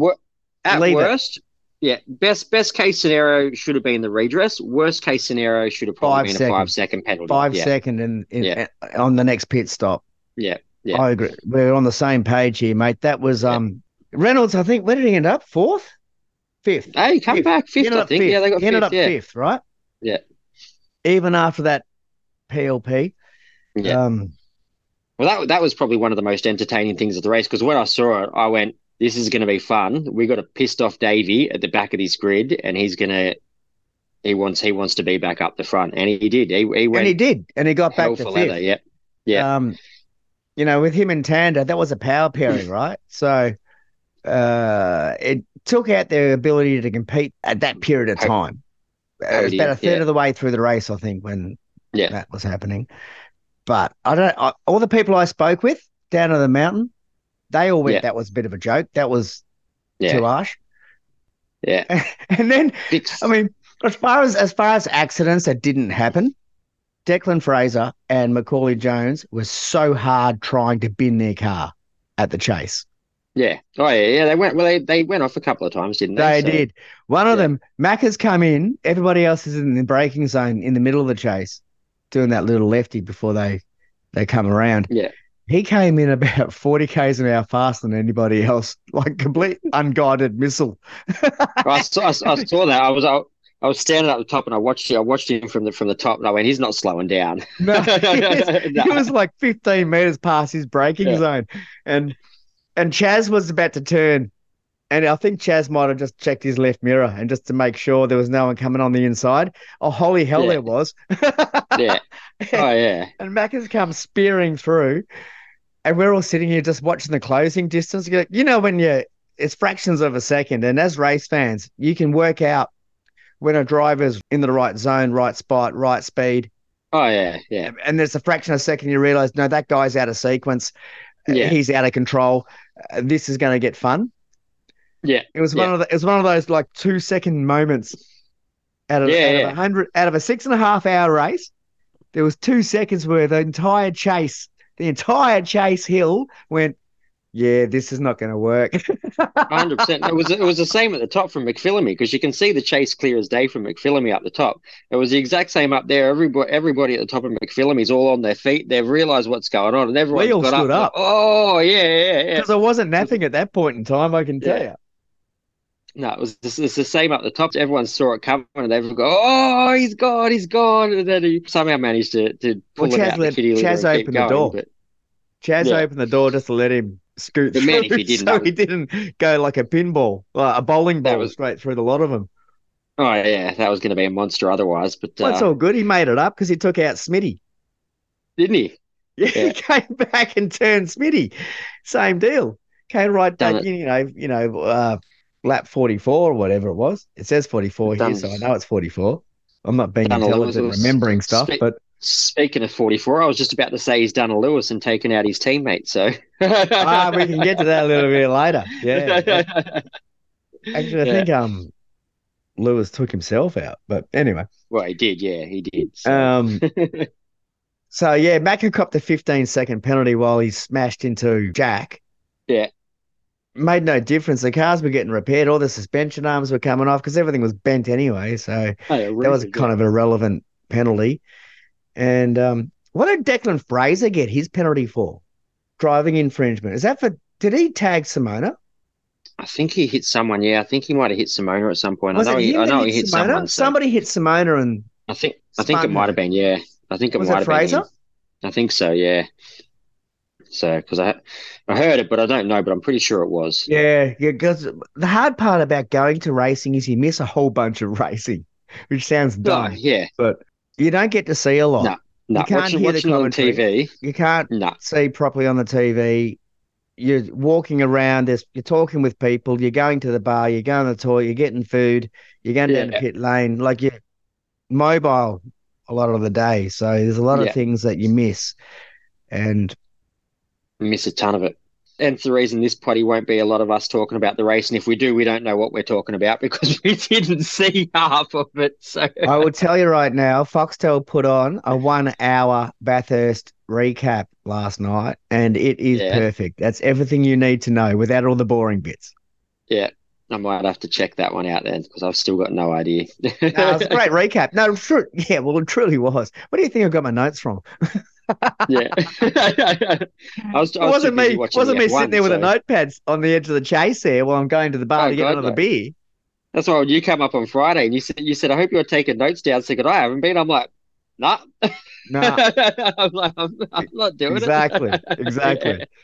at leave it. worst, yeah, best best case scenario should have been the redress. Worst case scenario should have Five probably been a five second penalty. five yeah, second in, in, Yeah. on the next pit stop. Yeah, yeah. I agree. We're on the same page here, mate. That was Yeah. um Reynolds. I think where did he end up? Fourth, fifth. Hey, come Fifth. back fifth. I think. fifth. Yeah, they got He ended fifth. up yeah, fifth, right? Yeah. Even after that PLP. Yeah. Um, Well, that that was probably one of the most entertaining things of the race because when I saw it, I went, "This is going to be fun." We got a pissed off Davey at the back of this grid, and he's gonna he wants he wants to be back up the front, and he did. He he went and he did, and he got back to fifth. leather. Yeah, yeah. Um, you know, with him and Tander, that was a power pairing, right? So uh, it took out their ability to compete at that period of time. it was about a third yeah. of the way through the race, I think, when Yeah. that was happening. But I don't. I, all the people I spoke with down on the mountain, they all went. Yeah. That was a bit of a joke. That was yeah, too harsh. yeah. And then Big- I mean, as far as as far as accidents that didn't happen, Declan Fraser and Macauley Jones were so hard trying to bin their car at the chase. yeah. Oh yeah, yeah. They went well. They, they went off a couple of times, didn't They they? So- did. One of yeah. them, Mac has come in. Everybody else is in the braking zone in the middle of the chase, doing that little lefty before they they come around. Yeah. He came in about 40 k's an hour faster than anybody else, like complete unguided missile. I saw, I, I saw that. I was I, I was standing at the top and I watched. I watched him from the from the top, and I went, "He's not slowing down." No, he was, he was like 15 meters past his braking Yeah. zone, and and Chaz was about to turn, and I think Chaz might have just checked his left mirror and just to make sure there was no one coming on the inside. Oh, holy hell, Yeah. there was! yeah. Oh yeah. and Mac has come spearing through, and we're all sitting here just watching the closing distance. You you know when you it's fractions of a second, and as race fans, you can work out when a driver's in the right zone, right spot, right speed Oh yeah. Yeah. and there's a fraction of a second you realize no that guy's out of sequence Uh, Yeah. he's out of control uh, this is going to get fun Yeah. it was one of the, it was one of those like two second moments out of, Yeah, out of yeah. a hundred out of a six and a half hour race there was two seconds where the entire chase the entire chase hill went yeah this is not going to work hundred percent. It was it was the same at the top from McPhillamy because you can see the chase clear as day from McPhillamy up the top. It was the exact same up there. Everybody everybody at the top of McPhillamy's all on their feet. They've realised what's going on, and everyone's all got stood up. up. Oh yeah, yeah, yeah. because I wasn't napping at that point in time I can tell Yeah. you No, it was it's, the same up the top. Everyone saw it coming, and they've go, "Oh, he's gone, he's gone!" And then he somehow managed to to pull Well, it Chaz out let- the Chaz opened the door. But Chaz Yeah. opened the door just to let him scoot The through, man, if he didn't, so he didn't go like a pinball, like a bowling ball was- straight through the lot of them. Oh yeah, that was going to be a monster otherwise, but Well, that's uh, all good. He made it up because he took out Smitty. didn't he? Yeah, Yeah. he came back and turned Smitty. Same deal. Came right Done back, it. you know, you know, uh, lap 44 or whatever it was. It says 44 Done. here, so I know it's 44. I'm not being Done intelligent remembering stuff, but Speaking of 44, I was just about to say he's done a Lewis and taken out his teammate. So ah, we can get to that a little bit later. Yeah. Actually, I Yeah. think um Lewis took himself out, but anyway. well, he did. Yeah, he did. So. Um so yeah, copped a 15 second penalty while he smashed into Jack. Yeah. Made no difference. The cars were getting repaired, all the suspension arms were coming off because everything was bent anyway. So that was kind of an irrelevant penalty. And um, what did Declan Fraser get his penalty for? Driving infringement. Is that for? Did he tag Simona? I think he hit someone. Yeah, I think he might have hit Simona at some point. Was I know it he. I know he hit Simona? someone. so- Somebody hit Simona, and I think. I think it might have been. Yeah, I think it was might have Fraser? been. him. I think so. Yeah. So, because I, I heard it, but I don't know. But I'm pretty sure it was. Yeah, yeah. Because the hard part about going to racing is you miss a whole bunch of racing, which sounds Oh, dumb, yeah. but you don't get to see a lot. No. No, You can't watching, hear the watching on commentary. TV. You can't No. see properly on the TV. You're walking around. There's, you're talking with people. You're going to the bar. You're going to the toilet. You're getting food. You're going down the pit lane. Like you're mobile a lot of the day. So there's a lot Yeah. of things that you miss. And miss a ton of it. And it's the reason this potty won't be a lot of us talking about the race. And if we do, we don't know what we're talking about because we didn't see half of it. So I will tell you right now, Foxtel put on a one hour Bathurst recap last night, and it is Yeah. perfect. That's everything you need to know without all the boring bits. yeah, I might have to check that one out then because I've still got no idea. No, it's a great recap. No, true. Yeah, well, it truly was. What do you think I got my notes from? Yeah. I was, It I was wasn't me. Wasn't me sitting F1, there with a so- notepad on the edge of the chase there while I'm going to the bar Oh, to get God, another no. beer. That's why when you come up on Friday and you said, you said, I hope you're taking notes down. So, I haven't been. I'm like, nah. No, I'm like, I'm, I'm not doing it. exactly, it. exactly.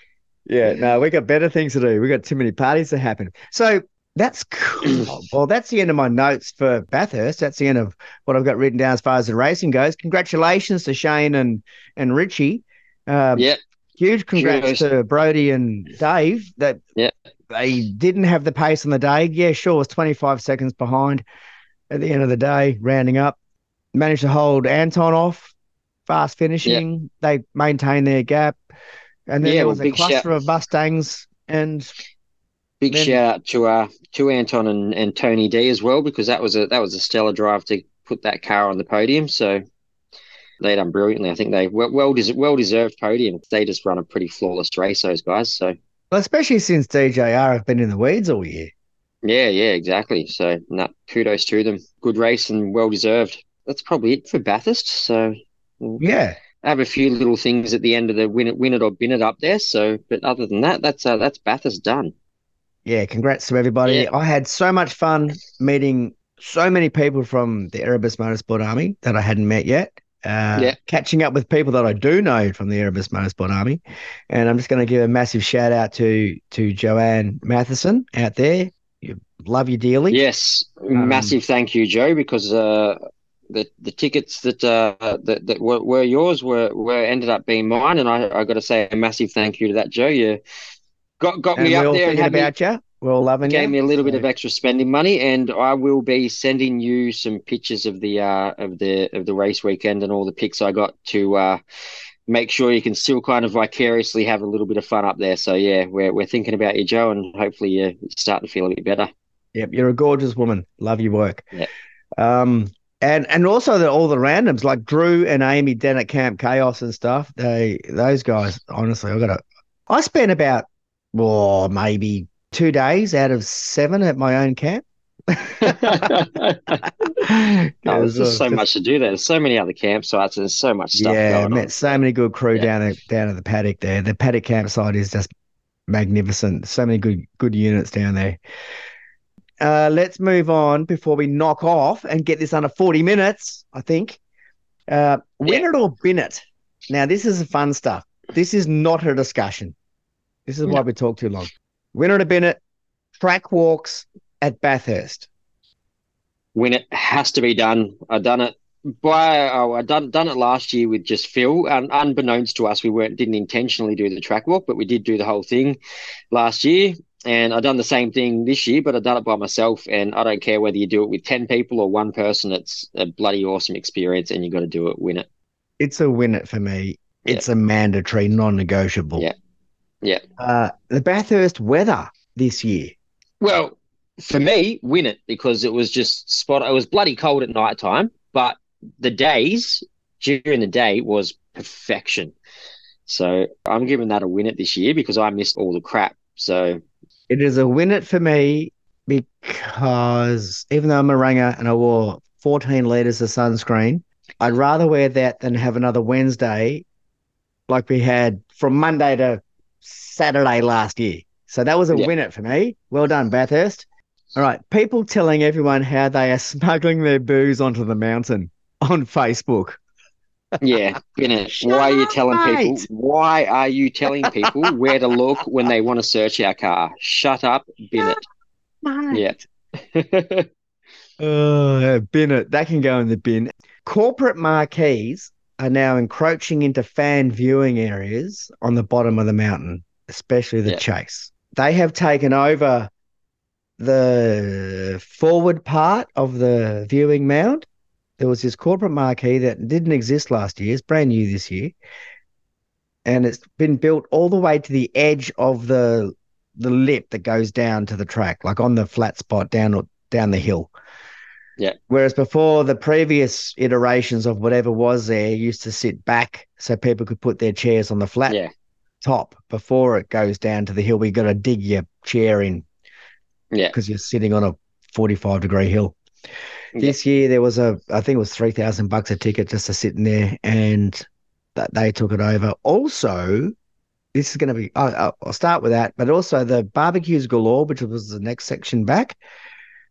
Yeah, no, we got better things to do. We got too many parties to happen. So that's cool. well, that's the end of my notes for Bathurst. That's the end of what I've got written down as far as the racing goes. Congratulations to Shane and and Richie. Um, Yeah. Huge congrats to Brodie and Dave that Yeah. they didn't have the pace on the day. Yeah, sure, was 25 seconds behind at the end of the day, rounding up. Managed to hold Anton off, fast finishing. They maintained their gap. And then Yeah, there well, was a big shout- cluster of Mustangs and Big Then- shout out to uh to Anton and, and Tony D as well because that was a that was a stellar drive to put that car on the podium. So they done brilliantly. I think they well well, des- well deserved podium. They just run a pretty flawless race, those guys. So well, especially since DJR have been in the weeds all year. yeah, yeah, exactly. So no, kudos to them. Good race and well deserved. That's probably it for Bathurst. So Yeah. I have a few little things at the end of the win it, win it or bin it up there. So, but other than that, that's uh, that's Bathurst done. Yeah. Congrats to everybody. Yeah. I had so much fun meeting so many people from the Erebus Motorsport Army that I hadn't met yet. Uh, Yeah. Catching up with people that I do know from the Erebus Motorsport Army. And I'm just going to give a massive shout out to to Joanne Matheson out there. You, love you dearly. Yes, Um, massive thank you, Joe, because uh, the the tickets that uh, that that were, were yours were were ended up being mine, and I I got to say a massive thank you to that, Joe. You got got And me up there and thinking had me, about you. We're all loving you. gave me a little bit of extra spending money, and I will be sending you some pictures of the uh of the of the race weekend and all the pics I got to uh make sure you can still kind of vicariously have a little bit of fun up there. So yeah, we're we're thinking about you, Joe, and hopefully you're starting to feel a bit better. Yep, you're a gorgeous woman. Love your work. Yeah. Um, and and also the, all the randoms like Drew and Amy down at Camp Chaos and stuff. They those guys, honestly, I got to. I spent about, well, maybe two days out of seven at my own camp. Oh, there's just so much to do there. There's so many other campsites. There's so much stuff yeah, met on. so many good crew Yeah. down at down at the paddock there. The paddock campsite is just magnificent. So many good good units down there. Uh, let's move on before we knock off and get this under 40 minutes, I think. Uh, win Yeah. it or bin it. Now, this is the fun stuff. This is not a discussion. This is why we talk too long. Winner to Bennett, track walks at Bathurst. When it has to be done, I done it by oh, I done done it last year with just Phil. And unbeknownst to us, we weren't didn't intentionally do the track walk, but we did do the whole thing last year. And I've done the same thing this year, but I've done it by myself. And I don't care whether you do it with ten people or one person. It's a bloody awesome experience, and you got to do it. Win it. It's a win it for me. It's a mandatory, non-negotiable. Yeah. Yeah. Uh, the Bathurst weather this year. Well, for me, win it because it was just spot. It was bloody cold at night time, but the days during the day was perfection. So I'm giving that a win it this year because I missed all the crap. So it is a win it for me because even though I'm a ringer and I wore 14 liters of sunscreen, I'd rather wear that than have another Wednesday like we had from Monday to Saturday last year. So that was a win it for me. Well done, Bathurst. All right. People telling everyone how they are smuggling their booze onto the mountain on Facebook. yeah, Bennett. Why are you telling people? Why are you telling people where to look when they want to search our car? Shut up, Bennett. Yeah. oh, uh, Bennett. That can go in the bin. Corporate marquees are now encroaching into fan viewing areas on the bottom of the mountain, especially the yeah. chase. They have taken over the forward part of the viewing mound. There was this corporate marquee that didn't exist last year. It's brand new this year. And it's been built all the way to the edge of the the lip that goes down to the track, like on the flat spot down down the hill. Yeah. Whereas before, the previous iterations of whatever was there used to sit back so people could put their chairs on the flat yeah. top before it goes down to the hill. We got to dig your chair in. Yeah. Because you're sitting on a 45 degree hill. Yeah. This year there was a, I think it was 3,000 bucks a ticket just to sit in there and that they took it over. Also, this is going to be, I'll, I'll start with that, but also the barbecues galore, which was the next section back.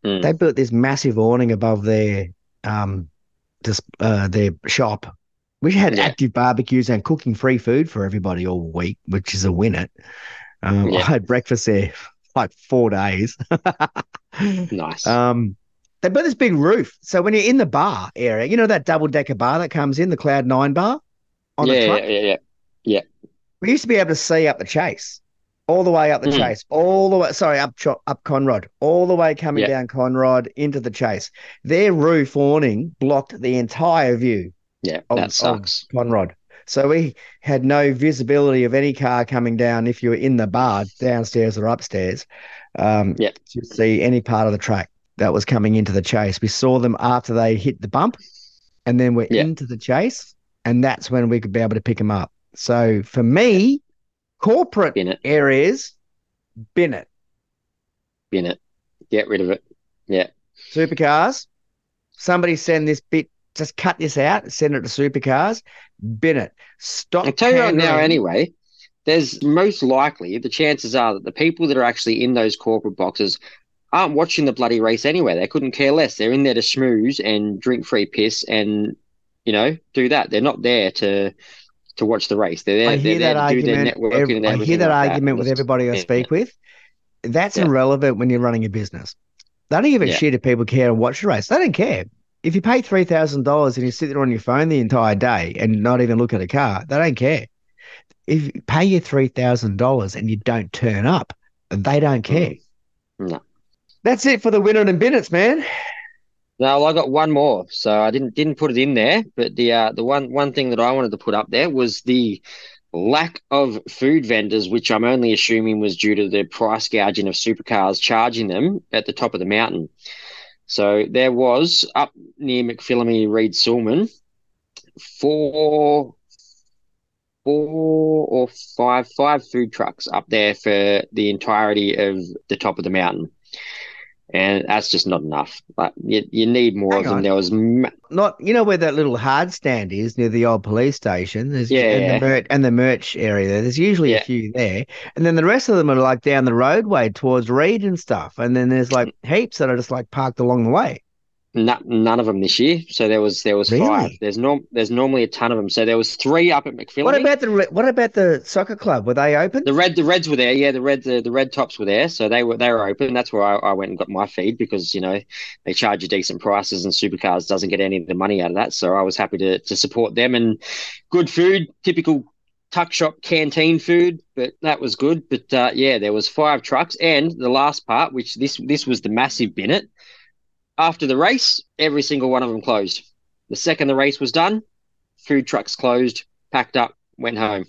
Mm. They built this massive awning above their um, just uh, their shop. We had yeah. active barbecues and cooking free food for everybody all week, which is a winner. Um, yeah. I had breakfast there like four days. nice. Um, they built this big roof, so when you're in the bar area, you know that double decker bar that comes in the Cloud Nine bar on yeah, the truck. Yeah, yeah, yeah. We used to be able to see up the chase all the way up the mm. chase, all the way, sorry, up up Conrod, all the way coming down Conrod into the chase. Their roof awning blocked the entire view. Yeah, of, that sucks. Conrod. So we had no visibility of any car coming down if you were in the bar downstairs or upstairs. Um, yeah. To see any part of the track that was coming into the chase. We saw them after they hit the bump and then we're into the chase. And that's when we could be able to pick them up. So for me, corporate bin it. areas, bin it. Bin it. Get rid of it. Yeah. Supercars. Somebody send this bit. Just cut this out. Send it to supercars. Bin it. Stop. I tell you right now, anyway. There's most likely the chances are that the people that are actually in those corporate boxes aren't watching the bloody race anyway. They couldn't care less. They're in there to schmooze and drink free piss and you know do that. They're not there to to watch the race. They're there, I hear that argument. Every, I hear that like argument that. with everybody I speak yeah. with. That's yeah. irrelevant when you're running a business. They don't give a yeah. shit if people care and watch the race. They don't care. If you pay three thousand dollars and you sit there on your phone the entire day and not even look at a car, they don't care. If you pay you three thousand dollars and you don't turn up, they don't mm. care. No. That's it for the winner and Bennett's, man. No, I got one more, so I didn't didn't put it in there. But the uh, the one one thing that I wanted to put up there was the lack of food vendors, which I'm only assuming was due to the price gouging of supercars charging them at the top of the mountain. So there was up near McPhillamy Reid Sulman four four or five five food trucks up there for the entirety of the top of the mountain and that's just not enough. Like you, you need more Hang of them. On. There was ma- not, you know, where that little hard stand is near the old police station. There's yeah, and the merch and the merch area. There. There's usually yeah. a few there, and then the rest of them are like down the roadway towards Reid and stuff. And then there's like mm. heaps that are just like parked along the way. None of them this year. So there was there was Really? five. There's norm there's normally a ton of them. So there was three up at McPhilly. What about the what about the soccer club? Were they open? the red? The Reds were there. Yeah, the red the, the red tops were there. So they were they were open. That's where I, I went and got my feed because you know they charge you decent prices and Supercars doesn't get any of the money out of that. So I was happy to to support them and good food, typical tuck shop canteen food, but that was good. But uh, yeah, there was five trucks, and the last part, which this this was the massive binnet. After the race, every single one of them closed. The second the race was done, food trucks closed, packed up, went home.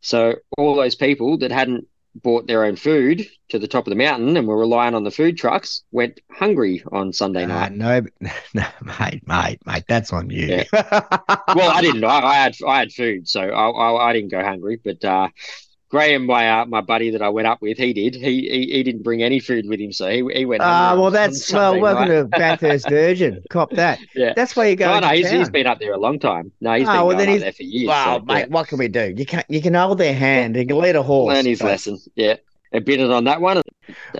So all those people that hadn't bought their own food to the top of the mountain and were relying on the food trucks went hungry on Sunday Uh, night. no, no, mate, mate, mate. That's on you. Well, I didn't. I, I had I had food, so I, I, I didn't go hungry. But uh, Graham, my uh, my buddy that I went up with, he did. He he, he didn't bring any food with him, so he he went. Ah, well, that's well. Welcome night. to Bathurst Virgin. Cop that. Yeah. That's where you go. No, no, he's, he's been up there a long time. No, he's Oh, been well, going up there for years. Well, so, mate, what can we do? You can you can hold their hand. You can lead a horse. learn his lesson. Yeah, a bit on that one.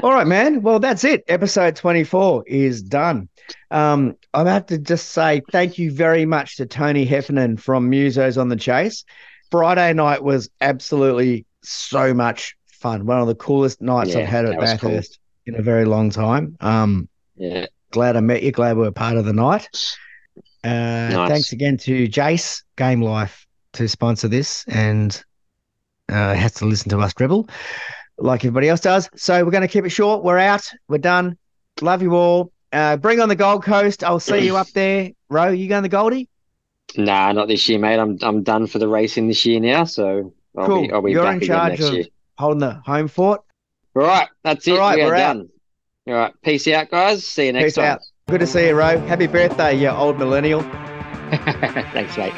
All right, man. Well, that's it. Episode 24 is done. Um, I have to just say thank you very much to Tony Heffernan from Musos on the Chase. Friday night was absolutely so much fun. One of the coolest nights Yeah, I've had at was cool. Bathurst in a very long time. Um, Yeah, glad I met you. Glad we were part of the night. Uh, Nice. Thanks again to Jace Game Life to sponsor this and uh, has to listen to us dribble like everybody else does. So we're going to keep it short. We're out. We're done. Love you all. Uh, bring on the Gold Coast. I'll see you up there. Ro, you going to Goldie? nah, not this year, mate. I'm I'm done for the racing this year now, so I'll Cool. be I'll be You're in charge of year. holding the home fort. All right, that's it. All right, we are we're out. done. All right, peace out, guys. See you next Peace time. out. Good to see you, Ro. Happy birthday, you old millennial. Thanks, mate.